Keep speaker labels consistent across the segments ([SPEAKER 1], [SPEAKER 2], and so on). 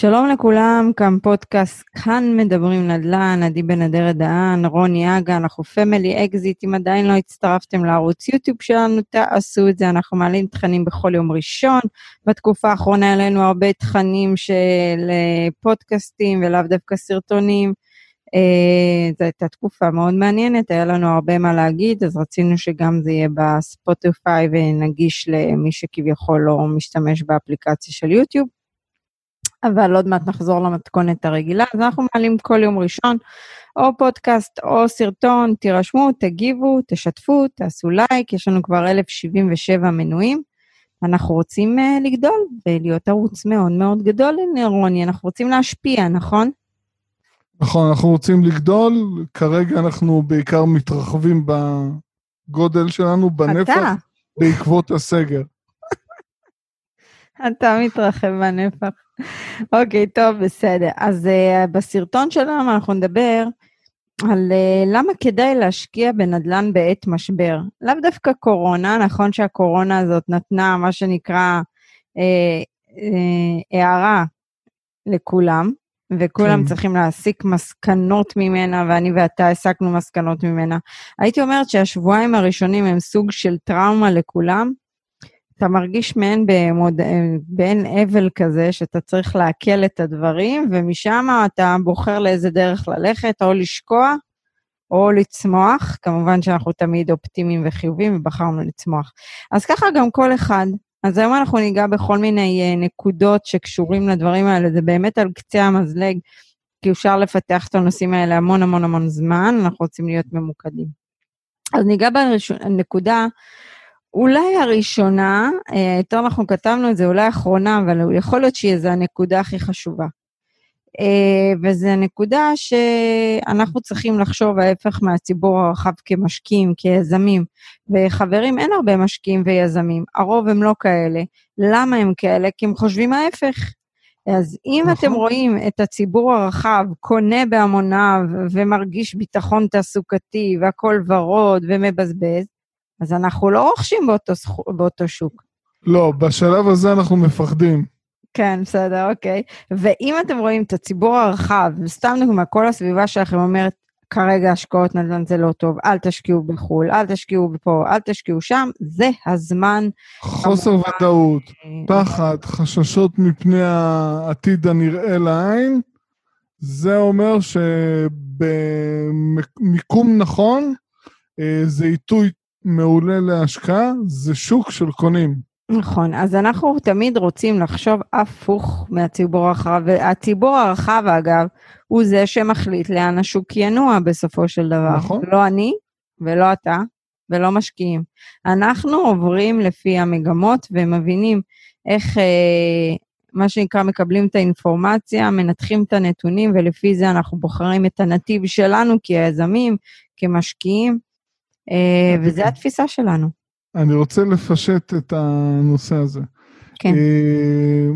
[SPEAKER 1] שלום לכולם, כאן פודקאסט, כאן מדברים נדל"ן, עדי בן אדרת דהן, רוני אגה, אנחנו Family Exit, אם עדיין לא הצטרפתם לערוץ יוטיוב שלנו, תעשו את זה, אנחנו מעלים תכנים בכל יום ראשון. בתקופה האחרונה העלינו הרבה תכנים של אה, פודקאסטים ולאו דווקא סרטונים. אה, זו הייתה תקופה מאוד מעניינת, היה לנו הרבה מה להגיד, אז רצינו שגם זה יהיה בספוטיפיי ונגיש למי שכביכול לא משתמש באפליקציה של יוטיוב. אבל עוד מעט נחזור למתכונת הרגילה, אז אנחנו מעלים כל יום ראשון או פודקאסט או סרטון, תירשמו, תגיבו, תשתפו, תעשו לייק, יש לנו כבר 1,077 מנויים. אנחנו רוצים uh, לגדול ולהיות ערוץ מאוד מאוד גדול, רוני, אנחנו רוצים להשפיע, נכון?
[SPEAKER 2] נכון, אנחנו רוצים לגדול, כרגע אנחנו בעיקר מתרחבים בגודל שלנו, בנפח, אתה. בעקבות הסגר.
[SPEAKER 1] אתה מתרחב בנפח. אוקיי, טוב, בסדר. אז uh, בסרטון שלנו אנחנו נדבר על uh, למה כדאי להשקיע בנדל"ן בעת משבר. לאו דווקא קורונה, נכון שהקורונה הזאת נתנה מה שנקרא uh, uh, הערה לכולם, וכולם כן. צריכים להסיק מסקנות ממנה, ואני ואתה הסקנו מסקנות ממנה. הייתי אומרת שהשבועיים הראשונים הם סוג של טראומה לכולם, אתה מרגיש מעין במוד... באין אבל כזה, שאתה צריך לעכל את הדברים, ומשם אתה בוחר לאיזה דרך ללכת, או לשקוע, או לצמוח. כמובן שאנחנו תמיד אופטימיים וחיובים, ובחרנו לצמוח. אז ככה גם כל אחד. אז היום אנחנו ניגע בכל מיני uh, נקודות שקשורים לדברים האלה, זה באמת על קצה המזלג, כי אפשר לפתח את הנושאים האלה המון המון המון זמן, אנחנו רוצים להיות ממוקדים. אז ניגע בנקודה אולי הראשונה, אה, יותר אנחנו כתבנו את זה, אולי האחרונה, אבל יכול להיות שהיא זו הנקודה הכי חשובה. אה, וזו הנקודה שאנחנו צריכים לחשוב ההפך מהציבור הרחב כמשקיעים, כיזמים. וחברים, אין הרבה משקיעים ויזמים, הרוב הם לא כאלה. למה הם כאלה? כי הם חושבים ההפך. אז אם נכון. אתם רואים את הציבור הרחב קונה בהמוניו ומרגיש ביטחון תעסוקתי והכול ורוד ומבזבז, אז אנחנו לא רוכשים באותו, באותו שוק.
[SPEAKER 2] לא, בשלב הזה אנחנו מפחדים.
[SPEAKER 1] כן, בסדר, אוקיי. ואם אתם רואים את הציבור הרחב, וסתם דוגמא, כל הסביבה שלכם אומרת, כרגע השקעות נדל"ן זה לא טוב, אל תשקיעו בחו"ל, אל תשקיעו פה, אל תשקיעו שם, זה הזמן.
[SPEAKER 2] חוסר כמובן... ודאות, אה, פחד, חששות מפני העתיד הנראה לעין, זה אומר שבמיקום נכון, אה, זה עיתוי מעולה להשקעה, זה שוק של קונים.
[SPEAKER 1] נכון, אז אנחנו תמיד רוצים לחשוב הפוך מהציבור הרחב, והציבור הרחב, אגב, הוא זה שמחליט לאן השוק ינוע בסופו של דבר. נכון. לא אני ולא אתה ולא משקיעים. אנחנו עוברים לפי המגמות ומבינים איך, אה, מה שנקרא, מקבלים את האינפורמציה, מנתחים את הנתונים, ולפי זה אנחנו בוחרים את הנתיב שלנו כיזמים, כמשקיעים. אה, וזו התפיסה שלנו.
[SPEAKER 2] אני רוצה לפשט את הנושא הזה.
[SPEAKER 1] כן. אה,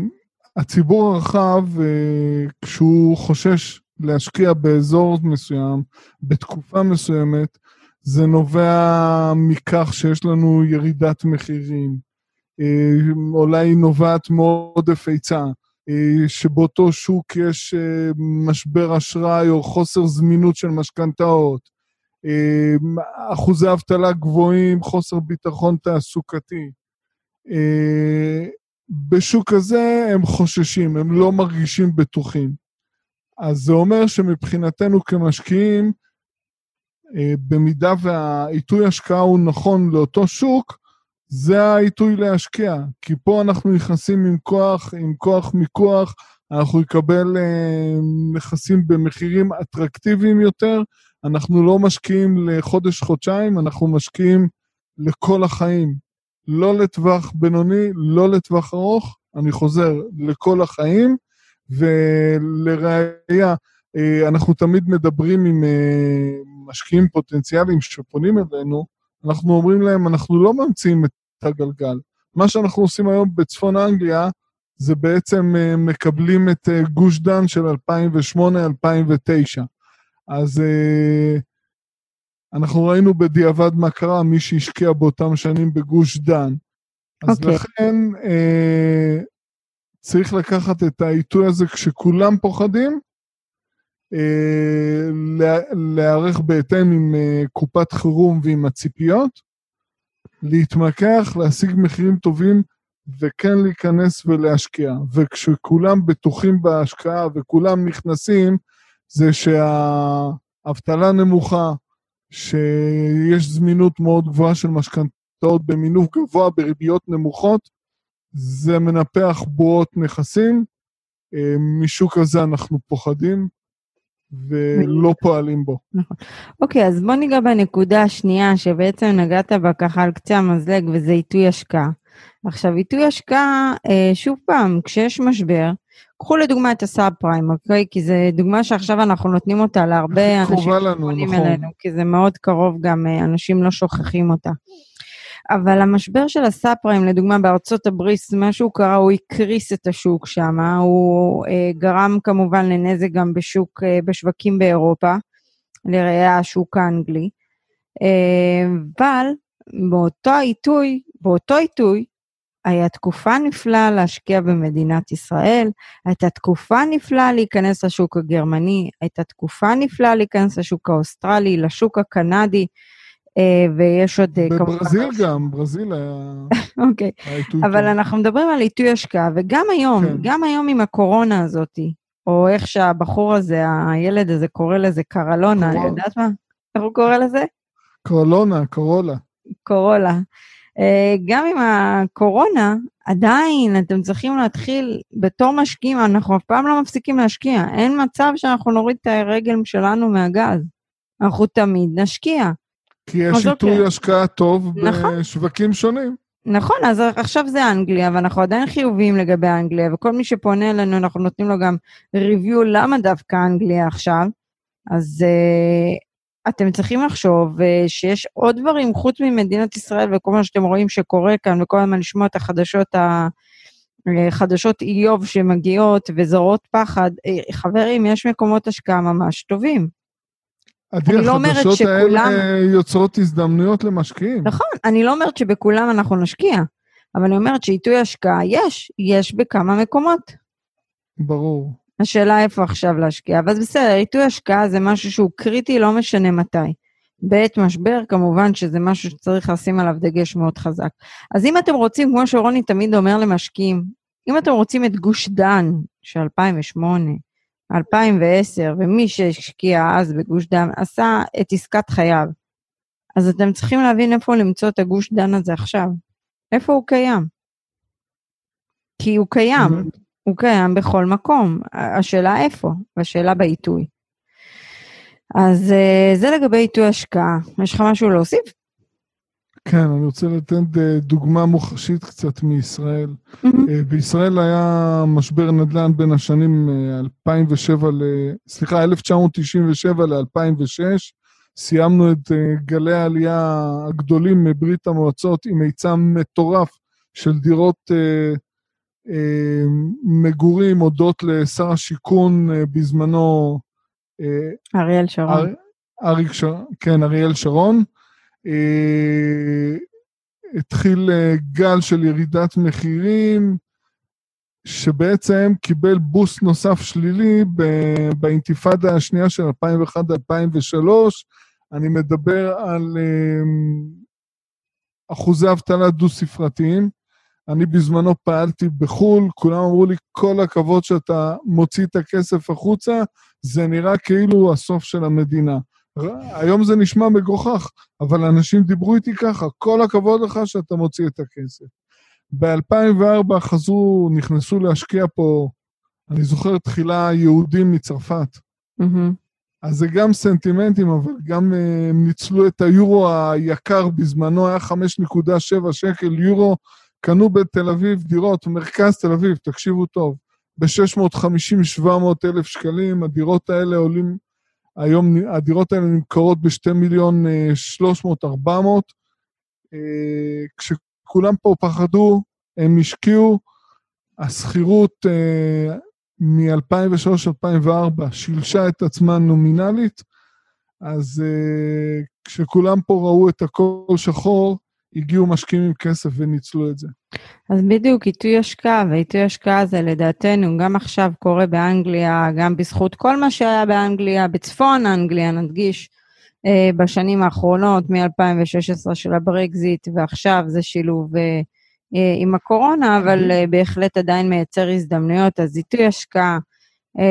[SPEAKER 2] הציבור הרחב, אה, כשהוא חושש להשקיע באזור מסוים, בתקופה מסוימת, זה נובע מכך שיש לנו ירידת מחירים. אולי נובעת מעודף היצע, שבאותו שוק יש משבר אשראי או חוסר זמינות של משכנתאות. אמ, אחוזי אבטלה גבוהים, חוסר ביטחון תעסוקתי. אה, בשוק הזה הם חוששים, הם לא מרגישים בטוחים. אז זה אומר שמבחינתנו כמשקיעים, אה, במידה והעיתוי השקעה הוא נכון לאותו שוק, זה העיתוי להשקיע. כי פה אנחנו נכנסים עם כוח, עם כוח מיקוח, אנחנו נקבל אה, נכסים במחירים אטרקטיביים יותר, אנחנו לא משקיעים לחודש-חודשיים, אנחנו משקיעים לכל החיים. לא לטווח בינוני, לא לטווח ארוך, אני חוזר, לכל החיים. ולראיה, אה, אנחנו תמיד מדברים עם אה, משקיעים פוטנציאליים שפונים אלינו, אנחנו אומרים להם, אנחנו לא ממציאים את הגלגל. מה שאנחנו עושים היום בצפון אנגליה, זה בעצם אה, מקבלים את גוש דן של 2008-2009. אז uh, אנחנו ראינו בדיעבד מה קרה, מי שהשקיע באותם שנים בגוש דן. אז okay. אוקיי. לכן uh, צריך לקחת את העיתוי הזה כשכולם פוחדים, אה, להיערך בהתאם עם אה, קופת חירום ועם הציפיות, להתמקח, להשיג מחירים טובים וכן להיכנס ולהשקיע. וכשכולם בטוחים בהשקעה וכולם נכנסים, זה שהאבטלה נמוכה, שיש זמינות מאוד גבוהה של משכנתאות במינוף גבוה בריביות נמוכות, זה מנפח בועות נכסים. אה, משוק הזה אנחנו פוחדים ולא פועלים בו.
[SPEAKER 1] נכון. אוקיי, אז בוא ניגע בנקודה השנייה, שבעצם נגעת בה ככה על קצה המזלג, וזה עיתוי השקעה. עכשיו, עיתוי השקעה, אה, שוב פעם, כשיש משבר, קחו לדוגמה את הסאב פריים, אוקיי? כי זו דוגמה שעכשיו אנחנו נותנים אותה להרבה אנשים
[SPEAKER 2] שפונים נכון. אלינו,
[SPEAKER 1] כי זה מאוד קרוב, גם אה, אנשים לא שוכחים אותה. אבל המשבר של הסאב פריים, לדוגמה בארצות הברית, מה שהוא קרה, הוא הקריס את השוק שם, הוא אה, גרם כמובן לנזק גם בשוק, אה, בשווקים באירופה, לראייה השוק האנגלי. אה, אבל באותו עיתוי, באותו עיתוי, היה תקופה נפלאה להשקיע במדינת ישראל, הייתה תקופה נפלאה להיכנס לשוק הגרמני, הייתה תקופה נפלאה להיכנס לשוק האוסטרלי, לשוק הקנדי, אה, ויש עוד
[SPEAKER 2] אה, כמובן... בברזיל גם, ברזיל היה...
[SPEAKER 1] אוקיי, אבל אנחנו מדברים על עיתוי השקעה, וגם היום, כן. גם היום עם הקורונה הזאת, או איך שהבחור הזה, הילד הזה קורא לזה קרלונה, אני יודעת מה? איך הוא קורא לזה?
[SPEAKER 2] קורלונה, קורולה.
[SPEAKER 1] קורולה. אה, גם עם הקורונה, עדיין אתם צריכים להתחיל, בתור משקיעים, אנחנו אף פעם לא מפסיקים להשקיע. אין מצב שאנחנו נוריד את הרגל שלנו מהגז. אנחנו תמיד נשקיע.
[SPEAKER 2] כי יש עיתוי אוקיי. השקעה טוב נכון. בשווקים שונים.
[SPEAKER 1] נכון, אז עכשיו זה אנגליה, ואנחנו עדיין חיוביים לגבי אנגליה, וכל מי שפונה אלינו, אנחנו נותנים לו גם ריוויו למה דווקא אנגליה עכשיו. אז uh, אתם צריכים לחשוב uh, שיש עוד דברים חוץ ממדינת ישראל וכל מה שאתם רואים שקורה כאן, וכל הזמן לשמוע את החדשות ה... אה, חדשות איוב שמגיעות וזורות פחד. חברים, יש מקומות השקעה ממש טובים.
[SPEAKER 2] עדי, לא החדשות האלה יוצרות הזדמנויות למשקיעים.
[SPEAKER 1] נכון, אני לא אומרת שבכולם אנחנו נשקיע, אבל אני אומרת שעיתוי השקעה יש, יש בכמה מקומות.
[SPEAKER 2] ברור.
[SPEAKER 1] השאלה איפה עכשיו להשקיע, אבל בסדר, עיתוי השקעה זה משהו שהוא קריטי, לא משנה מתי. בעת משבר, כמובן שזה משהו שצריך לשים עליו דגש מאוד חזק. אז אם אתם רוצים, כמו שרוני תמיד אומר למשקיעים, אם אתם רוצים את גוש דן של 2008, 2010, ומי שהשקיע אז בגוש דן עשה את עסקת חייו. אז אתם צריכים להבין איפה למצוא את הגוש דן הזה עכשיו. איפה הוא קיים? כי הוא קיים, mm-hmm. הוא קיים בכל מקום. השאלה איפה, והשאלה בעיתוי. אז uh, זה לגבי עיתוי השקעה. יש לך משהו להוסיף?
[SPEAKER 2] כן, אני רוצה לתת אה, דוגמה מוחשית קצת מישראל. Mm-hmm. בישראל היה משבר נדל"ן בין השנים 2007 אה, ל... סליחה, 1997 ל-2006. סיימנו את גלי העלייה הגדולים מברית המועצות עם היצע מטורף של דירות מגורים הודות לשר השיכון בזמנו...
[SPEAKER 1] אריאל שרון.
[SPEAKER 2] אריק ש... כן, אריאל שרון. אה, התחיל אה, גל של ירידת מחירים, שבעצם קיבל בוסט נוסף שלילי באינתיפאדה השנייה של 2001-2003. אני מדבר על אה, אחוזי אבטלה דו-ספרתיים. אני בזמנו פעלתי בחו"ל, כולם אמרו לי, כל הכבוד שאתה מוציא את הכסף החוצה, זה נראה כאילו הסוף של המדינה. היום זה נשמע מגוחך, אבל אנשים דיברו איתי ככה, כל הכבוד לך שאתה מוציא את הכסף. ב-2004 חזרו, נכנסו להשקיע פה, אני זוכר תחילה יהודים מצרפת. Mm-hmm. אז זה גם סנטימנטים, אבל גם uh, ניצלו את היורו היקר בזמנו, היה 5.7 שקל יורו, קנו בתל אביב דירות, מרכז תל אביב, תקשיבו טוב, ב-650-700 אלף שקלים, הדירות האלה עולים היום הדירות האלה נמכרות ב-2 מיליון 300, אה, 400. אה, כשכולם פה פחדו, הם השקיעו, השכירות אה, מ-2003-2004 שילשה את עצמה נומינלית, אז כשכולם פה ראו את הכל שחור, הגיעו משקיעים עם כסף וניצלו את זה.
[SPEAKER 1] אז בדיוק, עיתוי השקעה, ועיתוי השקעה זה לדעתנו גם עכשיו קורה באנגליה, גם בזכות כל מה שהיה באנגליה, בצפון אנגליה, נדגיש, אה, בשנים האחרונות, מ-2016 של הברקזיט, ועכשיו זה שילוב אה, אה, עם הקורונה, אבל אה, בהחלט עדיין מייצר הזדמנויות, אז עיתוי השקעה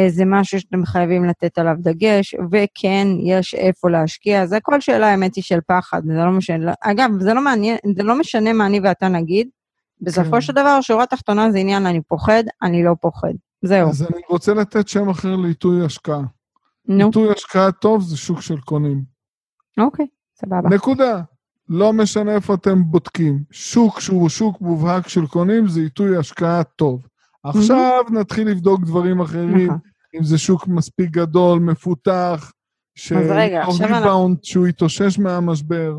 [SPEAKER 1] זה משהו שאתם חייבים לתת עליו דגש, וכן, יש איפה להשקיע. זה הכל שאלה, האמת היא, של פחד, זה לא משנה. אגב, זה לא מעניין, זה לא משנה מה אני ואתה נגיד, בסופו
[SPEAKER 2] כן.
[SPEAKER 1] של דבר, שורה תחתונה זה עניין, אני פוחד, אני לא פוחד. זהו.
[SPEAKER 2] אז אני רוצה לתת שם אחר לעיתוי השקעה.
[SPEAKER 1] נו,
[SPEAKER 2] עיתוי השקעה טוב זה שוק של קונים.
[SPEAKER 1] אוקיי, סבבה.
[SPEAKER 2] נקודה. לא משנה איפה אתם בודקים. שוק שהוא שוק מובהק של קונים זה עיתוי השקעה טוב. עכשיו נתחיל לבדוק דברים אחרים,
[SPEAKER 1] נכון.
[SPEAKER 2] אם זה שוק מספיק גדול, מפותח,
[SPEAKER 1] רגע, עכשיו אנחנו-
[SPEAKER 2] שהוא יתאושש מהמשבר.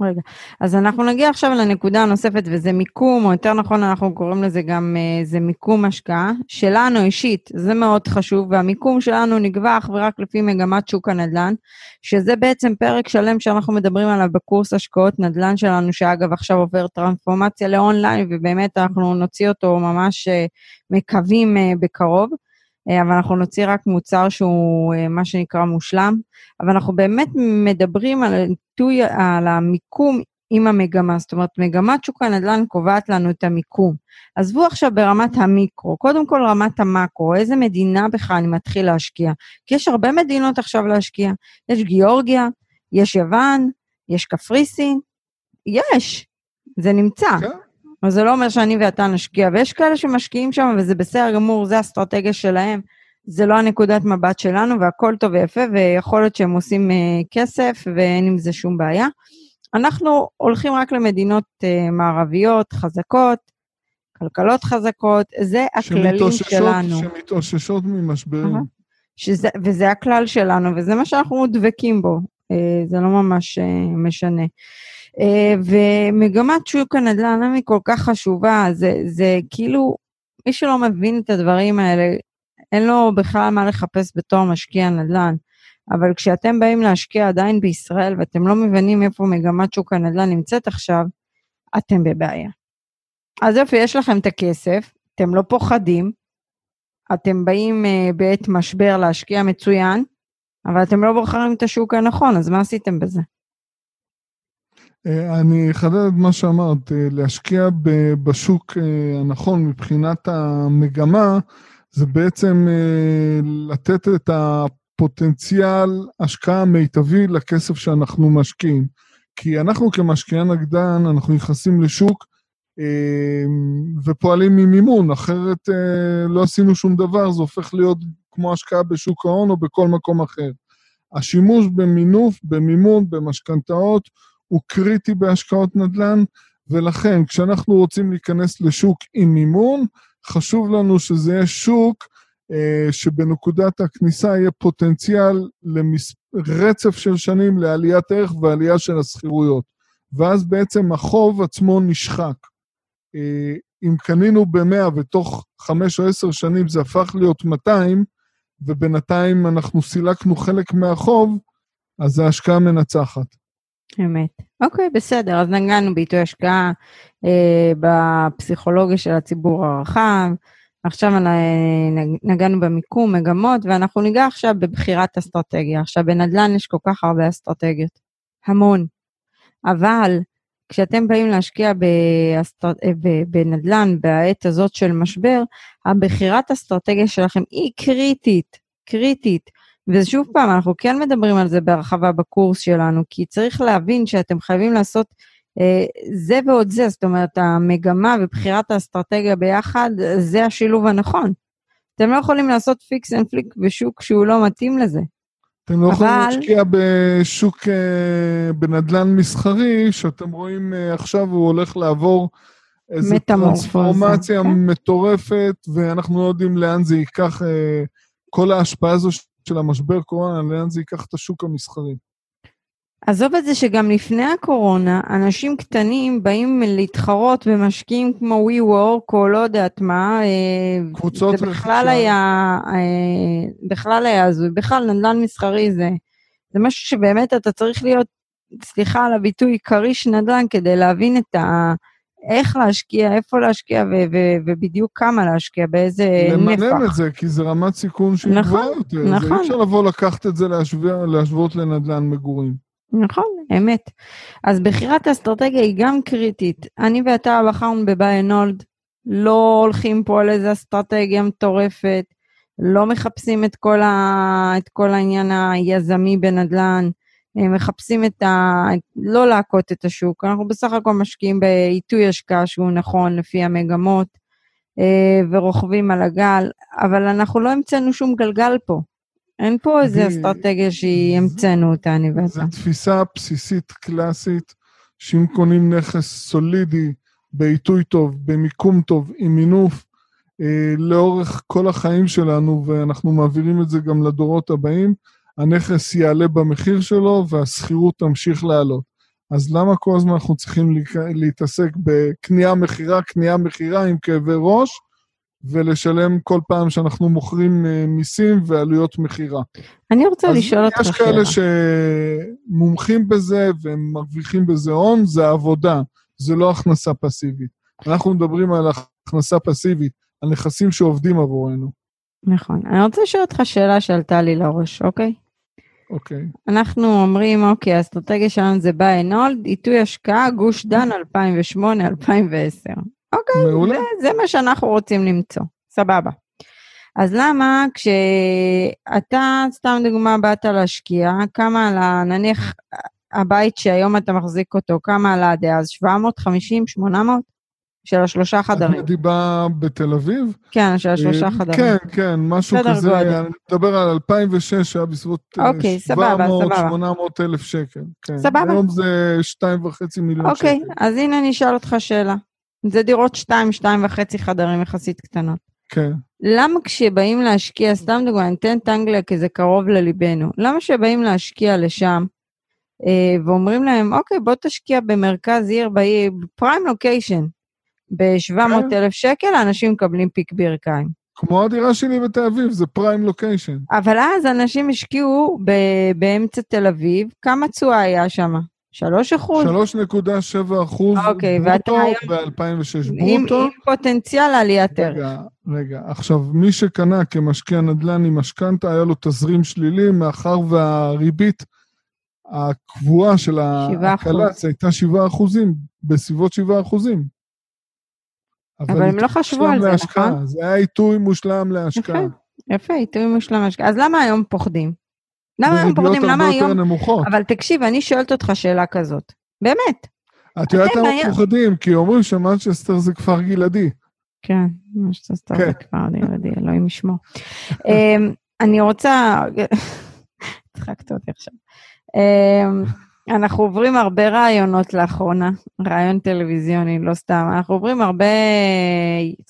[SPEAKER 1] רגע, אז אנחנו נגיע עכשיו לנקודה הנוספת, וזה מיקום, או יותר נכון, אנחנו קוראים לזה גם, אה, זה מיקום השקעה, שלנו אישית, זה מאוד חשוב, והמיקום שלנו נקבע אך ורק לפי מגמת שוק הנדל"ן, שזה בעצם פרק שלם שאנחנו מדברים עליו בקורס השקעות נדל"ן שלנו, שאגב עכשיו עובר טרנספורמציה לאונליין, ובאמת אנחנו נוציא אותו ממש אה, מקווים אה, בקרוב. אה, אבל אנחנו נוציא רק מוצר שהוא אה, מה שנקרא מושלם, אבל אנחנו באמת מדברים על העיתוי, על המיקום עם המגמה, זאת אומרת, מגמת שוק הנדל"ן קובעת לנו את המיקום. עזבו עכשיו ברמת המיקרו, קודם כל רמת המקרו, איזה מדינה בכלל אני מתחיל להשקיע? כי יש הרבה מדינות עכשיו להשקיע, יש גיאורגיה, יש יוון, יש קפריסין, יש, זה נמצא.
[SPEAKER 2] כן.
[SPEAKER 1] אבל זה לא אומר שאני ואתה נשקיע, ויש כאלה שמשקיעים שם, וזה בסדר גמור, זה האסטרטגיה שלהם, זה לא הנקודת מבט שלנו, והכל טוב ויפה, ויכול להיות שהם עושים uh, כסף, ואין עם זה שום בעיה. אנחנו הולכים רק למדינות uh, מערביות, חזקות, כלכלות חזקות, זה הכללים שלנו.
[SPEAKER 2] שמתאוששות ממשברים.
[SPEAKER 1] אהה. שזה, וזה הכלל שלנו, וזה מה שאנחנו דבקים בו, אה, זה לא ממש משנה. אה, ומגמת שוק הנדל"ן, היא כל כך חשובה? זה, זה כאילו, מי שלא מבין את הדברים האלה, אין לו בכלל מה לחפש בתור משקיע נדל"ן. אבל כשאתם באים להשקיע עדיין בישראל ואתם לא מבינים איפה מגמת שוק הנדל"ן נמצאת עכשיו, אתם בבעיה. אז יופי, יש לכם את הכסף, אתם לא פוחדים, אתם באים uh, בעת משבר להשקיע מצוין, אבל אתם לא בוחרים את השוק הנכון, אז מה עשיתם בזה?
[SPEAKER 2] אה, אני אחדד את מה שאמרת, אה, להשקיע בשוק אה, הנכון מבחינת המגמה, זה בעצם לתת את הפוטנציאל השקעה המיטבי לכסף שאנחנו משקיעים. כי אנחנו כמשקיעי נגדן, אנחנו נכנסים לשוק ופועלים ממימון, אחרת לא עשינו שום דבר, זה הופך להיות כמו השקעה בשוק ההון או בכל מקום אחר. השימוש במינוף, במימון, במשכנתאות, הוא קריטי בהשקעות נדל"ן, ולכן כשאנחנו רוצים להיכנס לשוק עם מימון, חשוב לנו שזה יהיה שוק אה, שבנקודת הכניסה יהיה פוטנציאל לרצף של שנים לעליית ערך ועלייה של השכירויות. ואז בעצם החוב עצמו נשחק. אה, אם קנינו ב-100 ותוך 5 או 10 שנים זה הפך להיות 200, ובינתיים אנחנו סילקנו חלק מהחוב, אז ההשקעה מנצחת.
[SPEAKER 1] אמת. אוקיי, בסדר, אז נגענו בעיתוי השקעה אה, בפסיכולוגיה של הציבור הרחב, עכשיו נגענו במיקום, מגמות, ואנחנו ניגע עכשיו בבחירת אסטרטגיה. עכשיו, בנדל"ן יש כל כך הרבה אסטרטגיות, המון. אבל כשאתם באים להשקיע באסטר... אה, בנדל"ן בעת הזאת של משבר, הבחירת אסטרטגיה שלכם היא קריטית, קריטית. ושוב פעם, אנחנו כן מדברים על זה בהרחבה בקורס שלנו, כי צריך להבין שאתם חייבים לעשות אה, זה ועוד זה, זאת אומרת, המגמה ובחירת האסטרטגיה ביחד, זה השילוב הנכון. אתם לא יכולים לעשות fix and flip בשוק שהוא לא מתאים לזה.
[SPEAKER 2] אתם לא יכולים
[SPEAKER 1] אבל-
[SPEAKER 2] להשקיע בשוק, אה, בנדל"ן מסחרי, שאתם רואים אה, עכשיו הוא הולך לעבור איזו טרנספורמציה
[SPEAKER 1] כן.
[SPEAKER 2] מטורפת, ואנחנו לא יודעים לאן זה ייקח, אה, כל ההשפעה הזו של המשבר קורונה, לאן זה ייקח את השוק המסחרי.
[SPEAKER 1] עזוב את זה שגם לפני הקורונה, אנשים קטנים באים להתחרות במשקיעים כמו WeWork או לא יודעת מה. אה,
[SPEAKER 2] קבוצות
[SPEAKER 1] זה בכלל
[SPEAKER 2] רכישה.
[SPEAKER 1] היה, אה, בכלל היה הזוי. בכלל, נדל"ן מסחרי זה, זה משהו שבאמת אתה צריך להיות סליחה על הביטוי, כריש נדל"ן כדי להבין את ה... איך להשקיע, איפה להשקיע ו- ו- ובדיוק כמה להשקיע, באיזה נפח.
[SPEAKER 2] למנן את זה, כי זה רמת סיכון שהיא
[SPEAKER 1] נכון,
[SPEAKER 2] גבוהה יותר.
[SPEAKER 1] נכון.
[SPEAKER 2] אי אפשר לבוא לקחת את זה להשווה, להשוות לנדל"ן מגורים.
[SPEAKER 1] נכון, אמת. אז בחירת האסטרטגיה היא גם קריטית. אני ואתה בחרנו בביי נולד, לא הולכים פה על איזה אסטרטגיה מטורפת, לא מחפשים את כל, ה... את כל העניין היזמי בנדל"ן, מחפשים את ה... לא להכות את השוק, אנחנו בסך הכל משקיעים בעיתוי השקעה שהוא נכון לפי המגמות, אה, ורוכבים על הגל, אבל אנחנו לא המצאנו שום גלגל פה. אין פה איזה
[SPEAKER 2] ו-
[SPEAKER 1] אסטרטגיה שהיא המצאנו אותה, אני ואתה.
[SPEAKER 2] זו תפיסה בסיסית קלאסית, שאם קונים נכס סולידי, בעיתוי טוב, במיקום טוב, עם מינוף, אה, לאורך כל החיים שלנו, ואנחנו מעבירים את זה גם לדורות הבאים, הנכס יעלה במחיר שלו והשכירות תמשיך לעלות. אז למה כל הזמן אנחנו צריכים להתעסק בקנייה-מכירה, קנייה-מכירה עם כאבי ראש, ולשלם כל פעם שאנחנו מוכרים אה, מיסים ועלויות מכירה?
[SPEAKER 1] אני רוצה לשאול אותך
[SPEAKER 2] יש
[SPEAKER 1] שאלה.
[SPEAKER 2] כאלה שמומחים בזה והם מרוויחים בזה הון, זה עבודה, זה לא הכנסה פסיבית. אנחנו מדברים על הכנסה פסיבית, על נכסים שעובדים עבורנו,
[SPEAKER 1] נכון. אני רוצה לשאול אותך שאלה שעלתה לי לראש, אוקיי?
[SPEAKER 2] אוקיי?
[SPEAKER 1] אנחנו אומרים, אוקיי, האסטרטגיה שלנו זה and hold, עיתוי השקעה, גוש דן 2008-2010. אוקיי,
[SPEAKER 2] מעולה.
[SPEAKER 1] זה, זה מה שאנחנו רוצים למצוא. סבבה. אז למה כשאתה, סתם דוגמה, באת להשקיע, כמה עלה, נניח הבית שהיום אתה מחזיק אותו, כמה עלה עד אז? 750, 800? של השלושה חדרים.
[SPEAKER 2] את דיבה בתל אביב?
[SPEAKER 1] כן, של השלושה
[SPEAKER 2] אה,
[SPEAKER 1] חדרים.
[SPEAKER 2] כן, כן, משהו כזה,
[SPEAKER 1] גודל.
[SPEAKER 2] אני מדבר על 2006, שהיה בסביבות אה,
[SPEAKER 1] אוקיי, סבבה, סבבה.
[SPEAKER 2] 700-800 אלף שקל. כן.
[SPEAKER 1] סבבה.
[SPEAKER 2] היום זה 2.5 מיליון
[SPEAKER 1] אוקיי,
[SPEAKER 2] שקל.
[SPEAKER 1] אז הנה אני אשאל אותך שאלה. זה דירות שתיים, שתיים וחצי חדרים יחסית קטנות.
[SPEAKER 2] כן.
[SPEAKER 1] למה כשבאים להשקיע, סתם דוגמא, אני אתן את אנגליה כי זה קרוב לליבנו, למה כשבאים להשקיע לשם אה, ואומרים להם, אוקיי, בוא תשקיע במרכז עיר, בעיר, פריים לוקיישן, ב-700 אלף שקל, האנשים מקבלים פיק ברכיים.
[SPEAKER 2] כמו הדירה שלי בתל אביב, זה פריים לוקיישן.
[SPEAKER 1] אבל אז אנשים השקיעו ב- באמצע תל אביב, כמה תשואה היה שם? 3 אחוז?
[SPEAKER 2] 3.7 אחוז
[SPEAKER 1] אוקיי, ואתה
[SPEAKER 2] ברוטו
[SPEAKER 1] היום-
[SPEAKER 2] ב-2006
[SPEAKER 1] עם,
[SPEAKER 2] ברוטו.
[SPEAKER 1] עם פוטנציאל עליית ערך.
[SPEAKER 2] רגע, רגע. עכשיו, מי שקנה כמשקיע נדל"ן עם משכנתה, היה לו תזרים שלילי, מאחר והריבית הקבועה של. הקל"צ הייתה 7 אחוזים, בסביבות 7 אחוזים.
[SPEAKER 1] אבל הם לא חשבו על זה,
[SPEAKER 2] להשקעה.
[SPEAKER 1] נכון?
[SPEAKER 2] זה היה עיתוי מושלם להשקעה.
[SPEAKER 1] יפה, יפה, עיתוי מושלם השקעה. אז למה היום פוחדים? למה היום פוחדים? למה היום...
[SPEAKER 2] נמוכות.
[SPEAKER 1] אבל תקשיב, אני שואלת אותך שאלה כזאת. באמת.
[SPEAKER 2] את יודעת למה פוחדים? כי אומרים שמנצ'סטר זה כפר גלעדי.
[SPEAKER 1] כן, סתם
[SPEAKER 2] כן.
[SPEAKER 1] כבר, ילדי, אלוהים ישמור. אמ, אני רוצה... הצחקת אותי עכשיו. אנחנו עוברים הרבה רעיונות לאחרונה, רעיון טלוויזיוני, לא סתם, אנחנו עוברים הרבה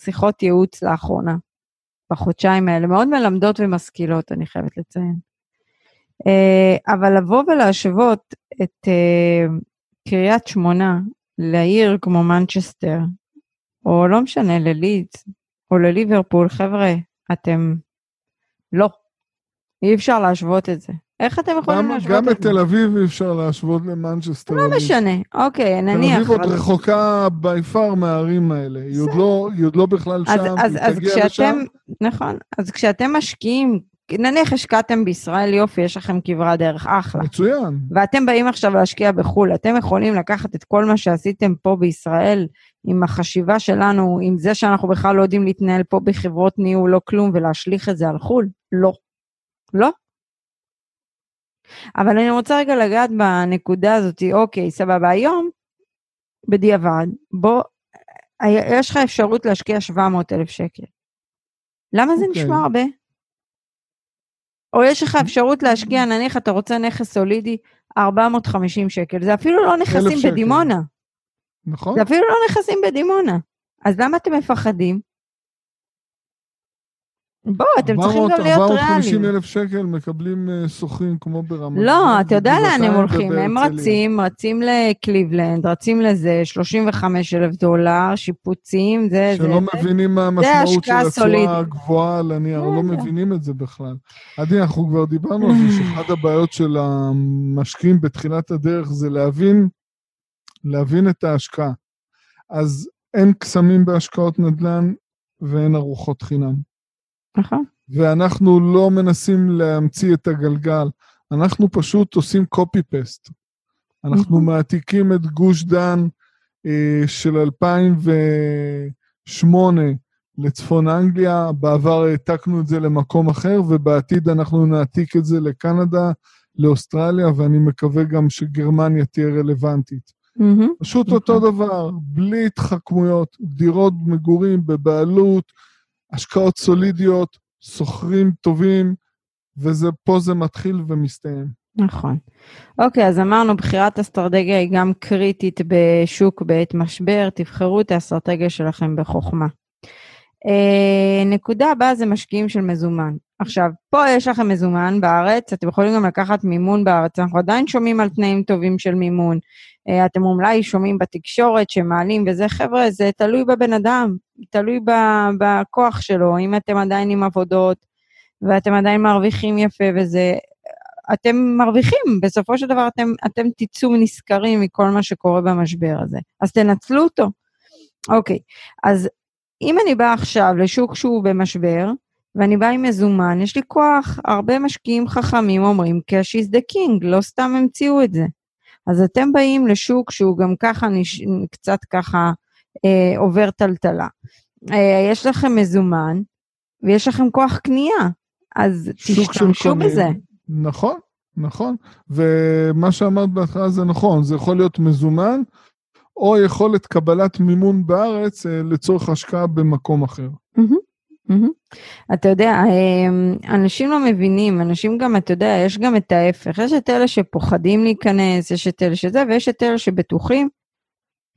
[SPEAKER 1] שיחות ייעוץ לאחרונה, בחודשיים האלה, מאוד מלמדות ומשכילות, אני חייבת לציין. אה, אבל לבוא ולהשוות את אה, קריית שמונה לעיר כמו מנצ'סטר, או לא משנה, ללידס, או לליברפול, חבר'ה, אתם... לא. אי אפשר להשוות את זה. איך אתם יכולים להשוות
[SPEAKER 2] גם
[SPEAKER 1] את?
[SPEAKER 2] תל אביב אי אפשר להשוות למנצ'סטר.
[SPEAKER 1] לא משנה, אוקיי,
[SPEAKER 2] תל
[SPEAKER 1] נניח.
[SPEAKER 2] אביב עוד רחוקה בי פאר מהערים האלה. היא עוד לא- לא בכלל שם, היא תגיע לשם.
[SPEAKER 1] נכון, אז כשאתם משקיעים, נניח השקעתם בישראל, יופי, יש לכם כברת דרך, אחלה.
[SPEAKER 2] מצוין.
[SPEAKER 1] ואתם באים עכשיו להשקיע בחו"ל, אתם יכולים לקחת את כל מה שעשיתם פה בישראל, עם החשיבה שלנו, עם זה שאנחנו בכלל לא יודעים להתנהל פה בחברות ניהול, לא כלום, ולהשליך את זה על חו"ל? לא. לא. אבל אני רוצה רגע לגעת בנקודה הזאת, אוקיי, סבבה, היום, בדיעבד, בוא, יש לך אפשרות להשקיע 700 אלף שקל. למה זה
[SPEAKER 2] אוקיי.
[SPEAKER 1] נשמע הרבה? או יש לך אפשרות להשקיע, נניח אתה רוצה נכס סולידי, 450 שקל. זה אפילו לא נכסים. בדימונה.
[SPEAKER 2] נכון?
[SPEAKER 1] זה אפילו לא נכסים בדימונה. אז למה אתם מפחדים? בוא, אתם צריכים גם להיות
[SPEAKER 2] 450
[SPEAKER 1] ריאליים.
[SPEAKER 2] אלף שקל מקבלים אה, שוכרים כמו ברמת
[SPEAKER 1] לא, אתה יודע לאן הם הולכים, הם. רצים, רצים לקליבלנד, רצים לזה, 35 אלף דולר, שיפוצים, זה, זה,
[SPEAKER 2] שלא
[SPEAKER 1] זה.
[SPEAKER 2] מבינים מה המשמעות של התשואה. הגבוהה על הנייר, לא
[SPEAKER 1] בסדר.
[SPEAKER 2] מבינים את זה בכלל. עדי, אנחנו כבר דיברנו על זה שאחת הבעיות של המשקיעים בתחילת הדרך זה להבין, להבין את ההשקעה. אז אין קסמים בהשקעות נדל"ן ואין ארוחות חינם.
[SPEAKER 1] נכון.
[SPEAKER 2] ואנחנו לא מנסים להמציא את הגלגל, אנחנו פשוט עושים copy-paste. אנחנו. מעתיקים את גוש דן אה, של 2008 לצפון אנגליה, בעבר העתקנו את זה למקום אחר, ובעתיד אנחנו נעתיק את זה לקנדה, לאוסטרליה, ואני מקווה גם שגרמניה תהיה רלוונטית.
[SPEAKER 1] מהמם.
[SPEAKER 2] פשוט
[SPEAKER 1] נכון.
[SPEAKER 2] אותו דבר, בלי התחכמויות, דירות מגורים בבעלות, השקעות סולידיות, שוכרים טובים, ופה זה מתחיל ומסתיים.
[SPEAKER 1] נכון. אוקיי, אז אמרנו, בחירת אסטרטגיה היא גם קריטית בשוק בעת משבר, תבחרו את האסטרטגיה שלכם בחוכמה. אה, נקודה הבאה זה משקיעים של מזומן. עכשיו, פה יש לכם מזומן בארץ, אתם יכולים גם לקחת מימון בארץ, אנחנו עדיין שומעים על תנאים טובים של מימון. אה, אתם אולי שומעים בתקשורת שמעלים וזה, חבר'ה, זה תלוי בבן אדם, תלוי בכוח שלו, אם אתם עדיין עם עבודות ואתם עדיין מרוויחים יפה וזה, אתם מרוויחים, בסופו של דבר אתם, אתם תצאו נשכרים מכל מה שקורה במשבר הזה. אז תנצלו אותו. אוקיי, אז אם אני באה עכשיו לשוק שהוא במשבר, ואני באה עם מזומן, יש לי כוח, הרבה משקיעים חכמים אומרים cash is the king, לא סתם המציאו את זה. אז אתם באים לשוק שהוא גם ככה, נש... קצת ככה אה, עובר טלטלה. אה, יש לכם מזומן, ויש לכם כוח קנייה, אז תשתמשו. בזה.
[SPEAKER 2] נכון, נכון. ומה שאמרת בהתחלה זה נכון, זה יכול להיות מזומן, או יכולת קבלת מימון בארץ אה, לצורך השקעה במקום אחר.
[SPEAKER 1] אתה יודע, אמ, אנשים לא מבינים, אנשים גם, אתה יודע, יש גם את ההפך. יש את אלה שפוחדים להיכנס, יש את אלה שזה, ויש את אלה שבטוחים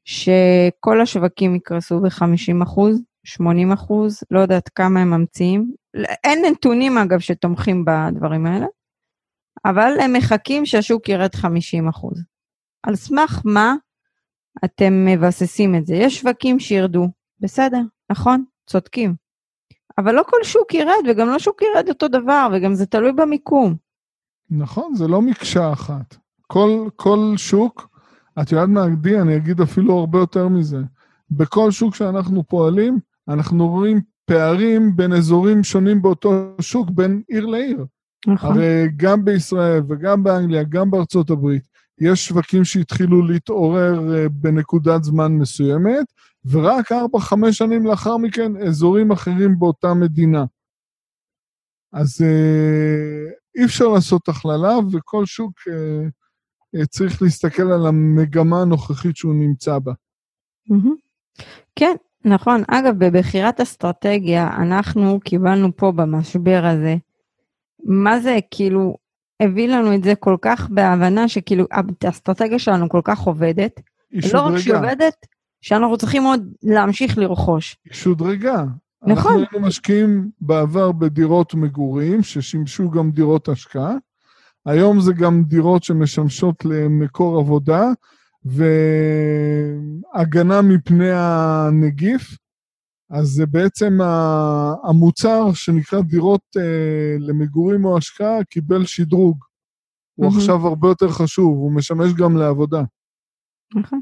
[SPEAKER 1] שכל השווקים יקרסו ב-50 אחוז, 80 אחוז, לא יודעת כמה הם ממציאים. אין נתונים, אגב, שתומכים בדברים האלה, אבל הם מחכים שהשוק ירד 50 אחוז. על סמך מה אתם מבססים את זה? יש שווקים שירדו, בסדר, נכון, צודקים. אבל לא כל שוק ירד, וגם לא שוק ירד אותו דבר, וגם זה תלוי במיקום.
[SPEAKER 2] נכון, זה לא מקשה אחת. כל, כל שוק, את יודעת מה, עדי, אני אגיד אפילו הרבה יותר מזה. בכל שוק שאנחנו פועלים, אנחנו רואים פערים בין אזורים שונים באותו שוק, בין עיר לעיר.
[SPEAKER 1] נכון.
[SPEAKER 2] הרי גם בישראל וגם באנגליה, גם בארצות הברית, יש שווקים שהתחילו להתעורר אה, בנקודת זמן מסוימת, ורק 4-5 שנים לאחר מכן אזורים אחרים באותה מדינה. אז אה, אי אפשר לעשות הכללה, וכל שוק אה, אה, צריך להסתכל על המגמה הנוכחית שהוא נמצא בה.
[SPEAKER 1] כן, נכון. אגב, בבחירת אסטרטגיה, אנחנו קיבלנו פה במשבר הזה, מה זה כאילו, הביא לנו את זה כל כך בהבנה שכאילו האסטרטגיה שלנו כל כך עובדת,
[SPEAKER 2] היא
[SPEAKER 1] לא רק שהיא
[SPEAKER 2] שודרגה,
[SPEAKER 1] עובדת, שאנחנו צריכים עוד להמשיך לרכוש.
[SPEAKER 2] היא שודרגה.
[SPEAKER 1] נכון.
[SPEAKER 2] אנחנו היינו משקיעים בעבר בדירות מגורים, ששימשו גם דירות השקעה. היום זה גם דירות שמשמשות למקור עבודה, והגנה מפני הנגיף. אז זה בעצם המוצר שנקרא דירות אה, למגורים או השקעה קיבל שדרוג. הוא
[SPEAKER 1] מהמם.
[SPEAKER 2] עכשיו הרבה יותר חשוב, הוא משמש גם לעבודה.
[SPEAKER 1] נכון.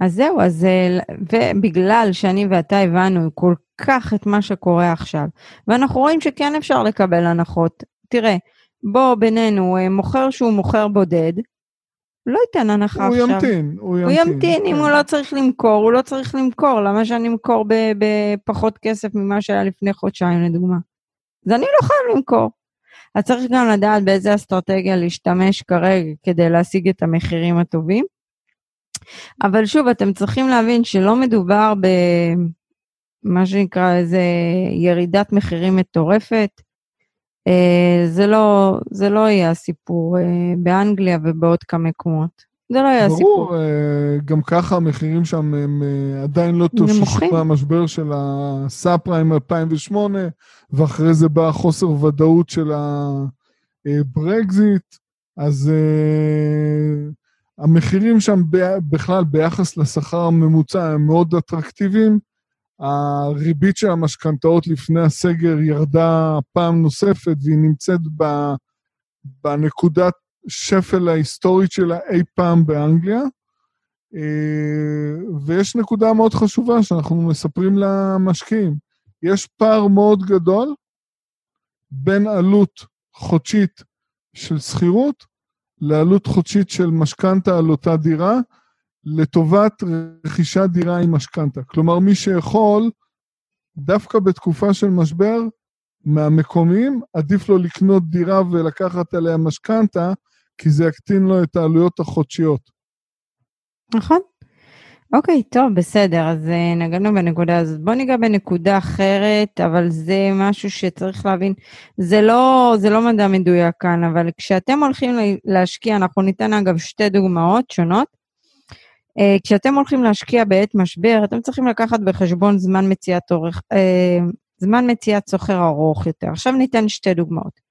[SPEAKER 1] אז זהו, אז אה, ובגלל שאני ואתה הבנו כל כך את מה שקורה עכשיו, ואנחנו רואים שכן אפשר לקבל הנחות. תראה, בוא בינינו, אה, מוכר שהוא מוכר בודד, לא ייתן הנחה
[SPEAKER 2] הוא
[SPEAKER 1] עכשיו.
[SPEAKER 2] ימתין, הוא
[SPEAKER 1] הוא
[SPEAKER 2] ימתין.
[SPEAKER 1] ימתין, אם
[SPEAKER 2] כן.
[SPEAKER 1] הוא לא צריך למכור, הוא לא צריך למכור. למה שאני אמכור בפחות כסף ממה שהיה לפני חודשיים, לדוגמה? אז אני לא חייב למכור. אז צריך גם לדעת באיזה אסטרטגיה להשתמש כרגע כדי להשיג את המחירים הטובים. אבל שוב, אתם צריכים להבין שלא מדובר במה שנקרא איזה ירידת מחירים מטורפת. אה, זה לא, זה לא יהיה הסיפור אה, באנגליה ובעוד כמה מקומות. זה לא היה סיפור.
[SPEAKER 2] ברור, אה, גם ככה המחירים שם הם עדיין לא תוששו. מהמשבר של הסאב פריים 2008, ואחרי זה בא חוסר ודאות של הברקזיט, אז אה, המחירים שם ב- בכלל ביחס לשכר הממוצע הם מאוד אטרקטיביים. הריבית של המשכנתאות לפני הסגר ירדה פעם נוספת, והיא נמצאת ב- בנקודת שפל ההיסטורית שלה אי פעם באנגליה. אה, ויש נקודה מאוד חשובה שאנחנו מספרים למשקיעים. יש פער מאוד גדול בין עלות חודשית של שכירות לעלות חודשית של משכנתה על אותה דירה, לטובת רכישת דירה עם משכנתה. כלומר, מי שיכול, דווקא בתקופה של משבר, מהמקומיים, עדיף לו לקנות דירה ולקחת עליה משכנתה, כי זה יקטין לו את העלויות החודשיות.
[SPEAKER 1] נכון. אוקיי, טוב, בסדר, אז אה, נגענו בנקודה הזאת. בוא ניגע בנקודה אחרת, אבל זה משהו שצריך להבין. זה לא, זה לא מדע מדויק כאן, אבל כשאתם הולכים לה- להשקיע, אנחנו ניתן אגב שתי דוגמאות שונות. אה, כשאתם הולכים להשקיע בעת משבר, אתם צריכים לקחת בחשבון זמן מציאת אורך, אה, זמן מציאת סוחר ארוך יותר. עכשיו ניתן שתי דוגמאות.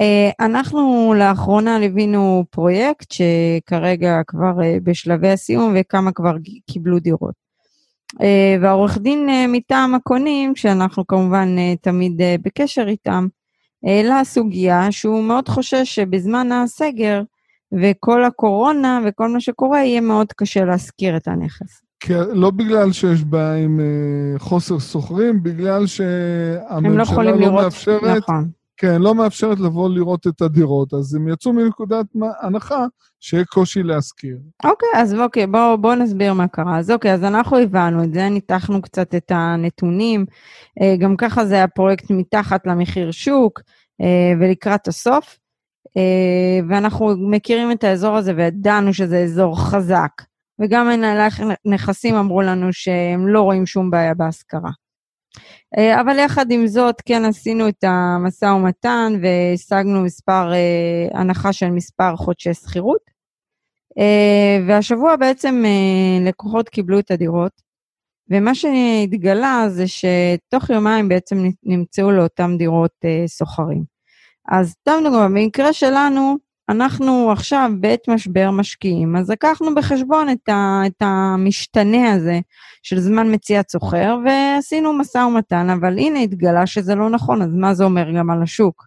[SPEAKER 1] אה, אנחנו לאחרונה ליווינו פרויקט שכרגע כבר בשלבי הסיום וכמה כבר קיבלו דירות. והעורך דין מטעם הקונים, שאנחנו כמובן תמיד בקשר איתם, העלה סוגיה שהוא מאוד חושש שבזמן הסגר וכל הקורונה וכל מה שקורה, יהיה מאוד קשה להשכיר את הנכס.
[SPEAKER 2] לא בגלל שיש בעיה עם אה, חוסר שוכרים, בגלל
[SPEAKER 1] לא
[SPEAKER 2] שהממשלה
[SPEAKER 1] יכולים
[SPEAKER 2] לא
[SPEAKER 1] לראות,
[SPEAKER 2] מאפשרת,
[SPEAKER 1] נכון.
[SPEAKER 2] כן, לא מאפשרת לבוא לראות את הדירות, אז הם יצאו מנקודת הנחה שיהיה קושי להשכיר.
[SPEAKER 1] אוקיי, אז אוקיי, בואו בוא נסביר מה קרה. אז אוקיי, אז אנחנו הבנו את זה, ניתחנו קצת את הנתונים. אה, גם ככה זה היה פרויקט מתחת למחיר שוק אה, ולקראת הסוף. אה, ואנחנו מכירים את האזור הזה וידענו שזה אזור חזק. וגם מנהלי נכסים אמרו לנו שהם לא רואים שום בעיה בהשכרה. אה, אבל יחד עם זאת, כן עשינו את המשא ומתן והשגנו מספר, אה, הנחה של מספר חודשי שכירות. והשבוע בעצם לקוחות קיבלו את הדירות, ומה שהתגלה זה שתוך יומיים בעצם נמצאו לאותם דירות סוחרים. אז סתם דוגמא, במקרה שלנו, אנחנו עכשיו בעת משבר משקיעים, אז לקחנו בחשבון את, ה, את המשתנה הזה של זמן מציאת סוחר, ועשינו משא ומתן, אבל הנה התגלה שזה לא נכון, אז מה זה אומר גם על השוק?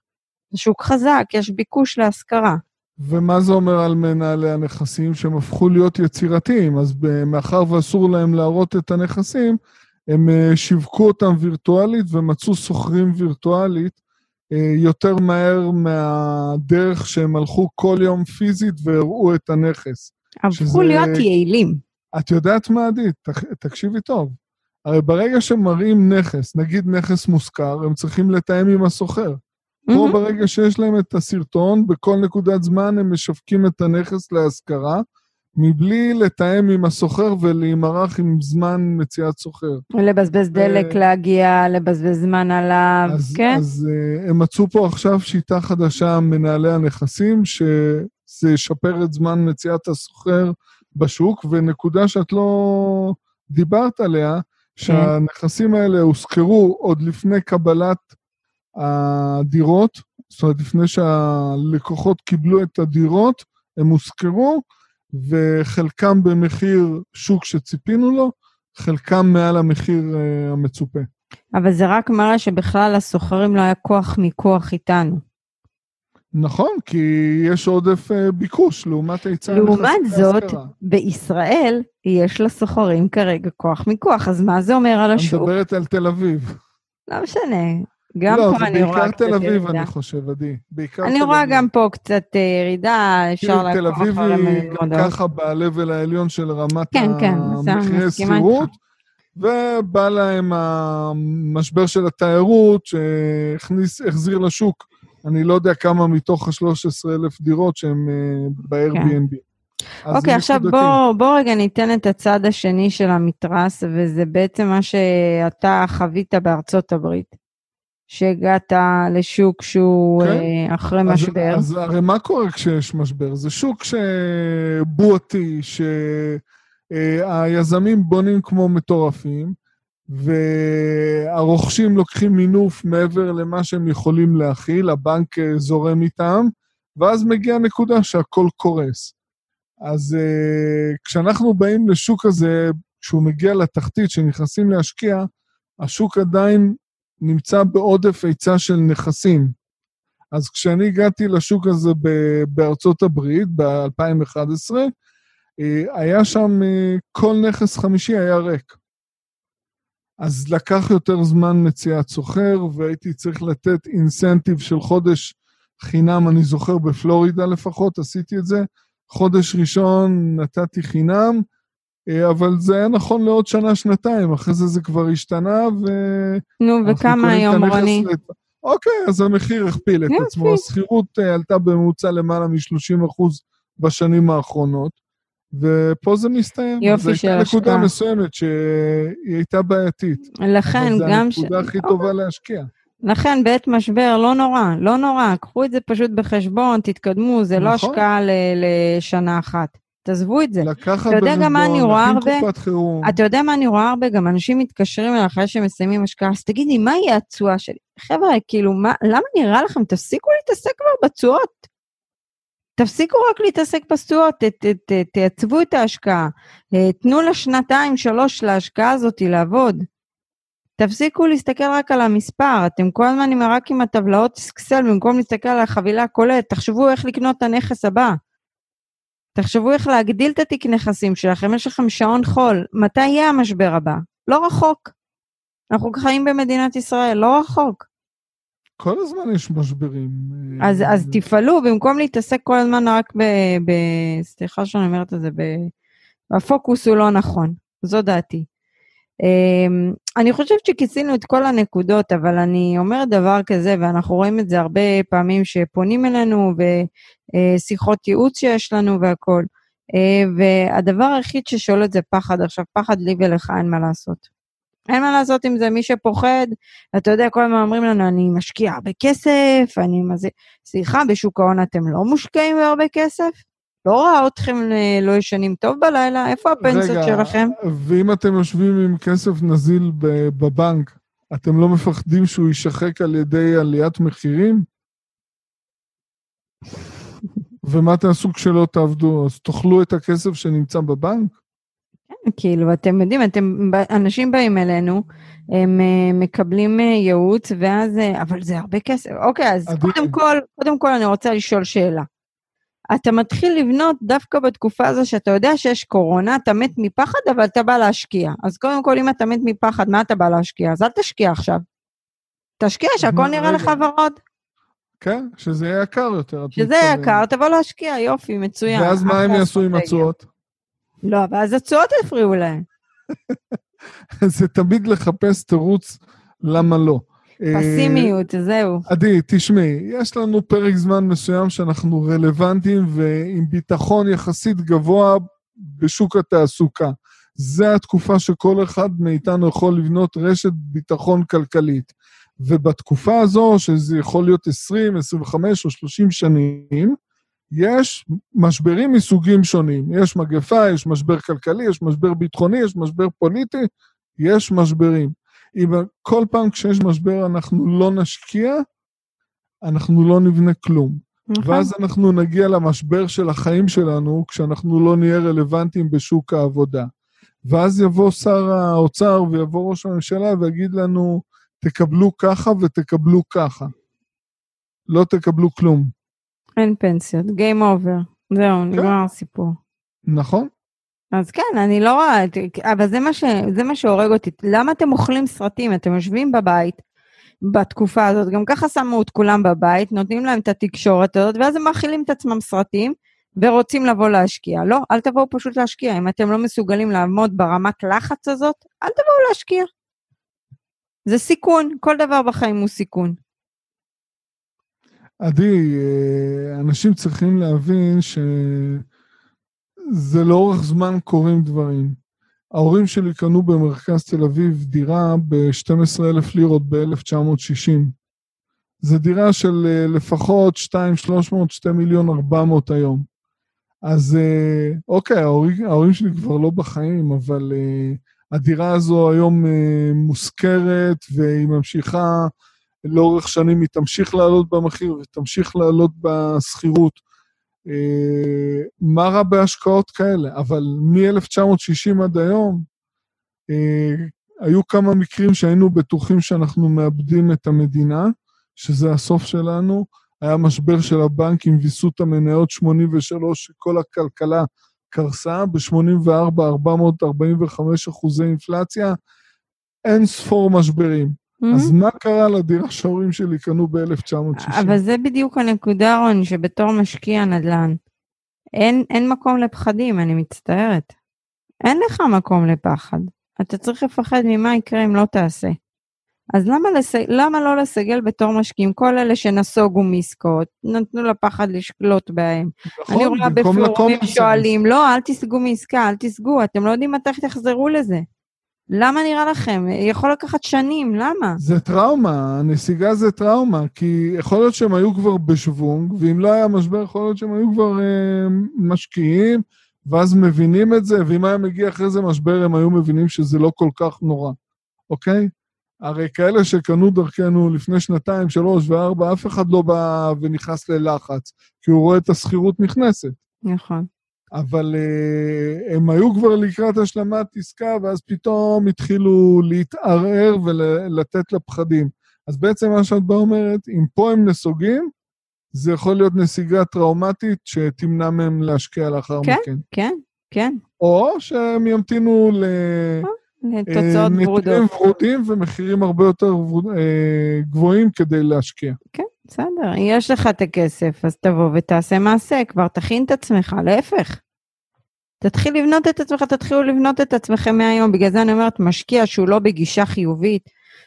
[SPEAKER 1] השוק חזק, יש ביקוש להשכרה.
[SPEAKER 2] ומה זה אומר על מנהלי הנכסים? שהם הפכו להיות יצירתיים, אז מאחר ואסור להם להראות את הנכסים, הם אה, שיווקו אותם וירטואלית ומצאו שוכרים וירטואלית יותר מהר מהדרך שהם הלכו כל יום פיזית והראו את הנכס.
[SPEAKER 1] הפכו
[SPEAKER 2] שזה-
[SPEAKER 1] להיות יעילים.
[SPEAKER 2] את יודעת מה, עדית? תק- תקשיבי טוב. הרי ברגע שמראים נכס, נגיד נכס מושכר, הם צריכים לתאם עם הסוחר. פה
[SPEAKER 1] מהמם.
[SPEAKER 2] ברגע שיש להם את הסרטון, בכל נקודת זמן הם משווקים את הנכס להשכרה, מבלי לתאם עם הסוחר ולהימרח עם זמן מציאת סוחר.
[SPEAKER 1] לבזבז דלק,
[SPEAKER 2] אה,
[SPEAKER 1] להגיע, לבזבז זמן עליו,
[SPEAKER 2] אז,
[SPEAKER 1] כן?
[SPEAKER 2] אז uh, הם מצאו פה עכשיו שיטה חדשה, מנהלי הנכסים, שזה ישפר את זמן מציאת הסוחר בשוק, ונקודה שאת לא דיברת עליה, שהנכסים האלה הושכרו עוד לפני קבלת הדירות, זאת אומרת, לפני שהלקוחות קיבלו את הדירות, הם הושכרו, וחלקם במחיר שוק שציפינו לו, חלקם מעל המחיר uh, המצופה.
[SPEAKER 1] אבל זה רק מראה שבכלל לסוחרים לא היה כוח מיקוח איתנו.
[SPEAKER 2] נכון, כי יש עודף אה, ביקוש לעומת היצע
[SPEAKER 1] לעומת
[SPEAKER 2] הנכסים
[SPEAKER 1] זאת,
[SPEAKER 2] להשכרה.
[SPEAKER 1] בישראל יש לסוחרים כרגע כוח מיקוח, אז מה זה אומר על השוק?
[SPEAKER 2] מדברת על תל אביב.
[SPEAKER 1] לא משנה. גם
[SPEAKER 2] לא,
[SPEAKER 1] פה
[SPEAKER 2] זה
[SPEAKER 1] אני רואה
[SPEAKER 2] בעיקר
[SPEAKER 1] קצת
[SPEAKER 2] תל אביב,
[SPEAKER 1] ירידה.
[SPEAKER 2] אני חושב, עדי. בעיקר תל
[SPEAKER 1] אני רואה. גם פה קצת אה, ירידה, אפשר
[SPEAKER 2] תראי, תל
[SPEAKER 1] לעקוב
[SPEAKER 2] אביב
[SPEAKER 1] אחרי
[SPEAKER 2] היא גם. ככה ב-level העליון של רמת
[SPEAKER 1] כן, כן, זה
[SPEAKER 2] המחירי שכירות. ובא להם המשבר של התיירות, שהכניס, החזיר לשוק, אני לא יודע כמה מתוך ה-13,000 דירות שהם אה, ב-Airbnb. אז
[SPEAKER 1] אוקיי,
[SPEAKER 2] זה
[SPEAKER 1] עכשיו. בוא, בוא רגע ניתן את הצד השני של המתרס, וזה בעצם מה שאתה חווית בארצות הברית. שהגעת לשוק שהוא
[SPEAKER 2] כן.
[SPEAKER 1] אה, אחרי
[SPEAKER 2] אז,
[SPEAKER 1] משבר.
[SPEAKER 2] אז הרי מה קורה כשיש משבר? זה שוק שבועתי, שהיזמים בונים כמו מטורפים, והרוכשים לוקחים מינוף מעבר למה שהם יכולים להכיל, הבנק אה, זורם איתם, ואז מגיעה נקודה שהכל קורס. אז uh, כשאנחנו באים לשוק הזה, כשהוא מגיע לתחתית, שנכנסים להשקיע, השוק עדיין נמצא בעודף היצע של נכסים. אז כשאני הגעתי לשוק הזה בארצות הברית, ב-2011, אה, היה שם, אה, כל נכס חמישי היה ריק. אז לקח יותר זמן מציאת סוחר, והייתי צריך לתת אינסנטיב של חודש חינם, אני זוכר בפלורידה לפחות, עשיתי את זה. חודש ראשון נתתי חינם, אבל זה היה נכון לעוד שנה-שנתיים, אחרי זה זה כבר השתנה, ו...
[SPEAKER 1] נו, וכמה היום, רוני?
[SPEAKER 2] לת... אוקיי, אז המחיר הכפיל את. עצמו. השכירות אה, עלתה בממוצע למעלה מ-30 אחוז בשנים האחרונות, ופה זה מסתיים.
[SPEAKER 1] יופי של
[SPEAKER 2] זו הייתה נקודה
[SPEAKER 1] השקעה.
[SPEAKER 2] מסוימת שהיא הייתה בעייתית.
[SPEAKER 1] לכן, גם...
[SPEAKER 2] זו הנקודה הכי טובה להשקיע.
[SPEAKER 1] לכן, בעת משבר, לא נורא, לא נורא. קחו את זה פשוט בחשבון, תתקדמו, זה לא
[SPEAKER 2] נכון.
[SPEAKER 1] השקעה לשנה אחת. תעזבו את זה.
[SPEAKER 2] לקחת
[SPEAKER 1] אתה יודע גם מה אני רואה הרבה?
[SPEAKER 2] קופת חירום.
[SPEAKER 1] אתה יודע מה אני רואה הרבה? גם אנשים מתקשרים אליי אחרי שהם מסיימים השקעה, אז תגידי, מה יהיה התשואה שלי? חבר'ה, כאילו, מה, למה נראה לכם? תפסיקו להתעסק כבר בתשואות. תפסיקו רק להתעסק בתשואות, תייצבו את ההשקעה. אה, תנו לה שנתיים, שלוש להשקעה הזאת לעבוד. תפסיקו להסתכל רק על המספר, אתם כל הזמן רק עם הטבלאות אקסל במקום להסתכל על החבילה הכוללת, תחשבו איך לקנות את הנכס הבא. תחשבו איך להגדיל את התיק נכסים שלכם, יש לכם שעון חול, מתי יהיה המשבר הבא? לא רחוק. אנחנו חיים במדינת ישראל, לא רחוק.
[SPEAKER 2] כל הזמן יש משברים.
[SPEAKER 1] אז,
[SPEAKER 2] אה,
[SPEAKER 1] אז תפעלו, במקום להתעסק כל הזמן רק ב... ב סליחה שאני אומרת את זה, ב, הפוקוס הוא לא נכון, זו דעתי. Um, אני חושבת שכיסינו את כל הנקודות, אבל אני אומרת דבר כזה, ואנחנו רואים את זה הרבה פעמים שפונים אלינו, ושיחות ייעוץ שיש לנו והכול. Uh, והדבר היחיד ששולט זה פחד. עכשיו, פחד לי ולך, אין מה לעשות. אין מה לעשות עם זה, מי שפוחד, אתה יודע, כל הזמן אומרים לנו, אני משקיע הרבה כסף, אני מה זה... סליחה, בשוק ההון אתם לא מושקעים בהרבה כסף? לא רואה אתכם אה, לא ישנים טוב בלילה, איפה הפנסיות
[SPEAKER 2] רגע,
[SPEAKER 1] שלכם?
[SPEAKER 2] ואם אתם יושבים עם כסף נזיל בבנק, אתם לא מפחדים שהוא יישחק על ידי עליית מחירים? ומה תעשו כשלא תעבדו? אז תאכלו את הכסף שנמצא בבנק?
[SPEAKER 1] כאילו, אתם יודעים, אתם, אנשים באים אלינו, הם אה, מקבלים אה, ייעוץ, ואז, אבל זה הרבה כסף. אוקיי, אז. קודם כל, קודם כל אני רוצה לשאול שאלה. אתה מתחיל לבנות דווקא בתקופה הזו שאתה יודע שיש קורונה, אתה מת מפחד, אבל אתה בא להשקיע. אז קודם כל, אם אתה מת מפחד, מה אתה בא להשקיע? אז אל תשקיע עכשיו. תשקיע שהכל נראה. לך ורוד.
[SPEAKER 2] כן, שזה יהיה יקר יותר.
[SPEAKER 1] שזה
[SPEAKER 2] מתכוונת.
[SPEAKER 1] יקר, תבוא להשקיע, יופי, מצוין.
[SPEAKER 2] ואז מה הם יעשו עם. התשואות?
[SPEAKER 1] לא, ואז התשואות יפריעו להם.
[SPEAKER 2] זה תמיד לחפש תירוץ למה לא. אה,
[SPEAKER 1] פסימיות, זהו.
[SPEAKER 2] עדי, תשמעי, יש לנו פרק זמן מסוים שאנחנו רלוונטיים ועם ביטחון יחסית גבוה בשוק התעסוקה. זה התקופה שכל אחד מאיתנו יכול לבנות רשת ביטחון כלכלית. ובתקופה הזו, שזה יכול להיות 20, 25 או 30 שנים, יש משברים מסוגים שונים. יש מגפה, יש משבר כלכלי, יש משבר ביטחוני, יש משבר פוליטי, יש משברים. אם כל פעם כשיש משבר אנחנו לא נשקיע, אנחנו לא נבנה כלום.
[SPEAKER 1] נכון?
[SPEAKER 2] ואז אנחנו נגיע למשבר של החיים שלנו, כשאנחנו לא נהיה רלוונטיים בשוק העבודה. ואז יבוא שר האוצר ויבוא ראש הממשלה ויגיד לנו, תקבלו ככה ותקבלו ככה. לא תקבלו כלום,
[SPEAKER 1] אין פנסיות, Game over. זהו, נגמר הסיפור.
[SPEAKER 2] נכון?
[SPEAKER 1] אז כן, אני לא רואה, אבל זה מה, ש, זה מה שהורג אותי. למה אתם אוכלים סרטים? אתם יושבים בבית בתקופה הזאת, גם ככה שמו את כולם בבית, נותנים להם את התקשורת הזאת, ואז הם מאכילים את עצמם סרטים ורוצים לבוא להשקיע. לא, אל תבואו פשוט להשקיע. אם אתם לא מסוגלים לעמוד ברמת לחץ הזאת, אל תבואו להשקיע. זה סיכון, כל דבר בחיים הוא סיכון.
[SPEAKER 2] עדי, אה, אנשים צריכים להבין שזה לאורך זמן קורים דברים. ההורים שלי קנו במרכז תל אביב דירה ב-12,000 לירות ב-1960. זה דירה של אה, לפחות 2, 300, 2 מיליון 400 היום. אז אה, אוקיי, ההורים, ההורים שלי כבר לא בחיים, אבל אה, הדירה הזו היום מושכרת והיא ממשיכה לאורך שנים, היא תמשיך לעלות במחיר ותמשיך לעלות בשכירות. מה רע בהשקעות כאלה? אבל מ-1960 עד היום, היו כמה מקרים שהיינו בטוחים שאנחנו מאבדים את המדינה, שזה הסוף שלנו. היה משבר של הבנקים, ויסות המניות 83, שכל הכלכלה קרסה, ב-84, 445 אחוזי אינפלציה, אין ספור משברים. Mm-hmm. אז מה קרה לדירה שההורים שלי קנו ב-1960?
[SPEAKER 1] אבל זה בדיוק הנקודה, רון, שבתור משקיע נדל"ן, אין, אין מקום לפחדים, אני מצטערת. אין לך מקום לפחד. אתה צריך לפחד ממה יקרה אם לא תעשה. אז למה, לס... למה לא לסגל בתור משקיעים? כל אלה שנסוגו מעסקאות, נתנו לפחד לשלוט בהם. נכון, אני רואה בפורומים שואלים, לא, אל תסגו מעסקה, אל תסגו, אתם לא יודעים מתי תחזרו לזה. למה נראה לכם? יכול לקחת שנים, למה?
[SPEAKER 2] זה טראומה, הנסיגה זה טראומה, כי יכול להיות שהם היו כבר בשוונג, ואם לא היה משבר, יכול להיות שהם היו כבר אה, משקיעים, ואז מבינים את זה, ואם היה מגיע אחרי זה משבר, הם היו מבינים שזה לא כל כך נורא, אוקיי? הרי כאלה שקנו דרכנו לפני שנתיים, שלוש וארבע, אף אחד לא בא ונכנס ללחץ, כי הוא רואה את השכירות נכנסת.
[SPEAKER 1] נכון.
[SPEAKER 2] אבל uh, הם היו כבר לקראת השלמת עסקה, ואז פתאום התחילו להתערער ולתת לפחדים. אז בעצם מה שאת באה אומרת, אם פה הם נסוגים, זה יכול להיות נסיגה טראומטית שתמנע מהם להשקיע לאחר
[SPEAKER 1] כן,
[SPEAKER 2] מכן.
[SPEAKER 1] כן, כן, כן.
[SPEAKER 2] או שהם ימתינו ל...
[SPEAKER 1] תוצאות ורודות.
[SPEAKER 2] נתונים ורודים ומחירים הרבה יותר אה, גבוהים כדי להשקיע.
[SPEAKER 1] כן, בסדר. יש לך את הכסף, אז תבוא ותעשה מעשה, כבר תכין את עצמך, להפך. תתחיל לבנות את עצמך, תתחילו לבנות את עצמכם מהיום. בגלל זה אני אומרת, משקיע שהוא לא בגישה חיובית,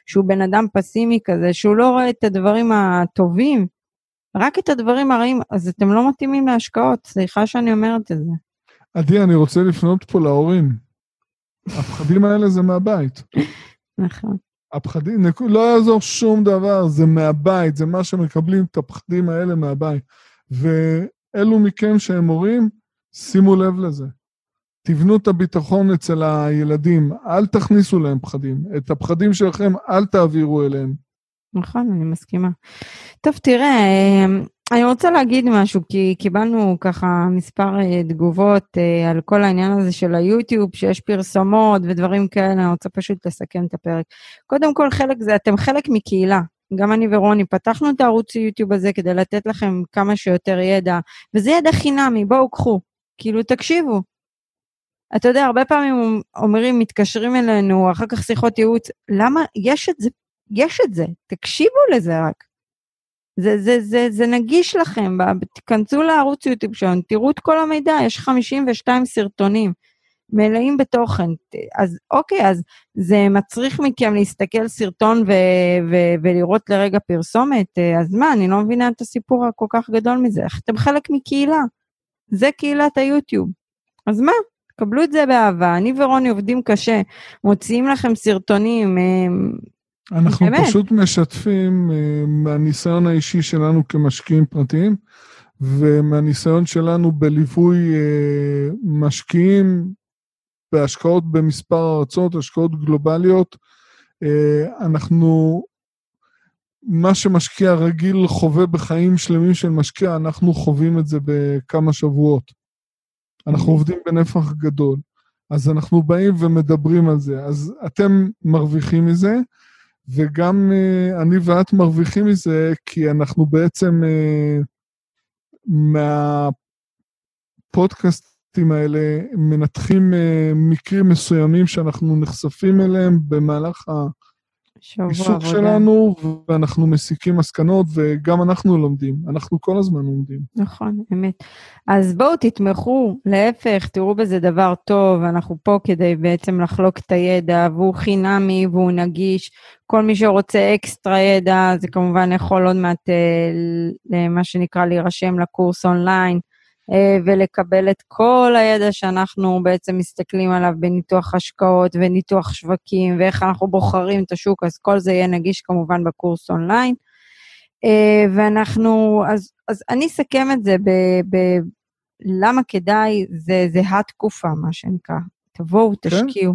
[SPEAKER 1] שהוא בן אדם פסימי כזה, שהוא לא רואה את הדברים הטובים, רק את הדברים הרעים, אז אתם לא מתאימים להשקעות, סליחה שאני אומרת את זה.
[SPEAKER 2] עדי, אני רוצה לפנות פה להורים. הפחדים האלה זה מהבית.
[SPEAKER 1] נכון.
[SPEAKER 2] הפחדים, לא יעזור שום דבר, זה מהבית, זה מה שמקבלים את הפחדים האלה מהבית. ואלו מכם שהם הורים, שימו לב לזה. תבנו את הביטחון אצל הילדים, אל תכניסו להם פחדים. את הפחדים שלכם אל תעבירו אליהם.
[SPEAKER 1] נכון, אני מסכימה. טוב, תראה, אני רוצה להגיד משהו, כי קיבלנו ככה מספר אה, תגובות אה, על כל העניין הזה של היוטיוב, שיש פרסומות ודברים כאלה, אני רוצה פשוט לסכם את הפרק. קודם כל, חלק זה, אתם חלק מקהילה. גם אני ורוני פתחנו את הערוץ היוטיוב הזה כדי לתת לכם כמה שיותר ידע, וזה ידע חינמי, בואו קחו. כאילו, תקשיבו. אתה יודע, הרבה פעמים אומרים, מתקשרים אלינו, אחר כך שיחות ייעוץ, למה? יש את זה יש את זה, תקשיבו לזה רק. זה, זה, זה, זה נגיש לכם, תיכנסו לערוץ יוטיוב שלנו, תראו את כל המידע, יש 52 סרטונים מלאים בתוכן. אז אוקיי, אז זה מצריך מכם להסתכל סרטון ו- ו- ולראות לרגע פרסומת, אז מה, אני לא מבינה את הסיפור הכל כך גדול מזה. אתם חלק מקהילה, זה קהילת היוטיוב. אז מה? קבלו את זה באהבה. אני ורוני עובדים קשה, מוציאים לכם סרטונים,
[SPEAKER 2] אנחנו באמת. פשוט משתפים uh, מהניסיון האישי שלנו כמשקיעים פרטיים, ומהניסיון שלנו בליווי uh, משקיעים בהשקעות במספר ארצות, השקעות גלובליות. Uh, אנחנו, מה שמשקיע רגיל חווה בחיים שלמים של משקיע, אנחנו חווים את זה בכמה שבועות. אנחנו mm-hmm. עובדים בנפח גדול. אז אנחנו באים ומדברים על זה. אז אתם מרוויחים מזה, וגם uh, אני ואת מרוויחים מזה, כי אנחנו בעצם uh, מהפודקאסטים האלה מנתחים uh, מקרים מסוימים שאנחנו נחשפים אליהם במהלך ה... העיסוק שלנו, ואנחנו מסיקים מסקנות, וגם אנחנו לומדים. אנחנו כל הזמן לומדים.
[SPEAKER 1] נכון, אמת. אז בואו תתמכו, להפך, תראו בזה דבר טוב, אנחנו פה כדי בעצם לחלוק את הידע, והוא חינמי והוא נגיש. כל מי שרוצה אקסטרה ידע, זה כמובן יכול עוד מעט, אה, מה שנקרא, להירשם לקורס אונליין. אה, ולקבל את כל הידע שאנחנו בעצם מסתכלים עליו בניתוח השקעות וניתוח שווקים ואיך אנחנו בוחרים את השוק, אז כל זה יהיה נגיש כמובן בקורס אונליין. אה, ואנחנו, אז, אז אני אסכם את זה ב... ב למה כדאי, זה, זה התקופה, מה שנקרא. תבואו,
[SPEAKER 2] כן.
[SPEAKER 1] תשקיעו.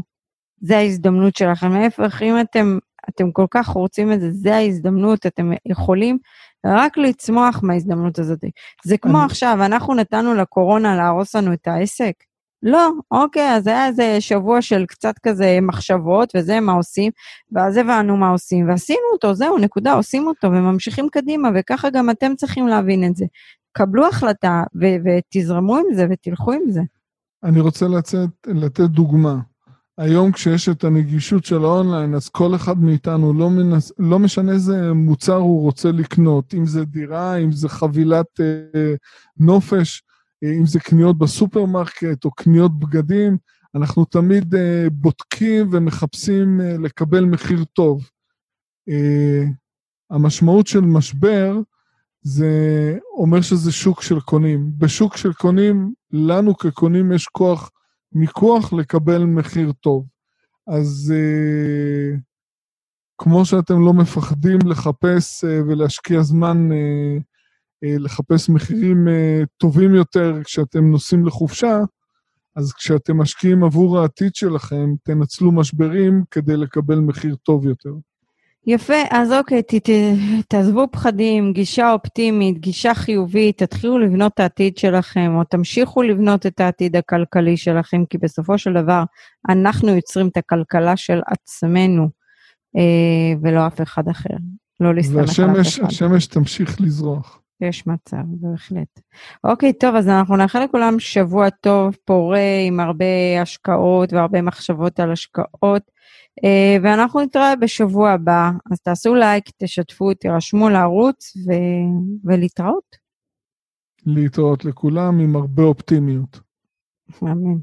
[SPEAKER 1] זה ההזדמנות שלכם. להפך, אם אתם, אתם כל כך רוצים את זה, זה ההזדמנות, אתם יכולים רק לצמוח מההזדמנות הזאת. זה כמו עכשיו, אנחנו נתנו לקורונה להרוס לנו את העסק. לא, אוקיי, אז היה איזה שבוע של קצת כזה מחשבות וזה, מה עושים, ואז הבנו מה עושים, ועשינו אותו, זהו, נקודה, עושים אותו, וממשיכים קדימה, וככה גם אתם צריכים להבין את זה. קבלו החלטה ו- ותזרמו עם זה ותלכו עם זה.
[SPEAKER 2] אני רוצה לצאת, לתת דוגמה. היום כשיש את הנגישות של האונליין, אז כל אחד מאיתנו, לא, מנס, לא משנה איזה מוצר הוא רוצה לקנות, אם זה דירה, אם זה חבילת אה, נופש, אה, אם זה קניות בסופרמרקט או קניות בגדים, אנחנו תמיד אה, בודקים ומחפשים אה, לקבל מחיר טוב. אה, המשמעות של משבר זה אומר שזה שוק של קונים. בשוק של קונים, לנו כקונים יש כוח מיקוח לקבל מחיר טוב. אז אה, כמו שאתם לא מפחדים לחפש אה, ולהשקיע זמן אה, אה, לחפש מחירים אה, טובים יותר כשאתם נוסעים לחופשה, אז כשאתם משקיעים עבור העתיד שלכם, תנצלו משברים כדי לקבל מחיר טוב יותר.
[SPEAKER 1] יפה, אז אוקיי, ת, ת, תעזבו פחדים, גישה אופטימית, גישה חיובית, תתחילו לבנות את העתיד שלכם, או תמשיכו לבנות את העתיד הכלכלי שלכם, כי בסופו של דבר אנחנו יוצרים את הכלכלה של עצמנו, אה, ולא אף אחד אחר. לא להסתמך על אף
[SPEAKER 2] והשמש
[SPEAKER 1] אחד.
[SPEAKER 2] השמש תמשיך לזרוח.
[SPEAKER 1] יש מצב, בהחלט. אוקיי, טוב, אז אנחנו נאחל לכולם שבוע טוב, פורה, עם הרבה השקעות והרבה מחשבות על השקעות, ואנחנו נתראה בשבוע הבא. אז תעשו לייק, תשתפו, תירשמו לערוץ ו... ולהתראות.
[SPEAKER 2] להתראות לכולם עם הרבה אופטימיות.
[SPEAKER 1] אמן.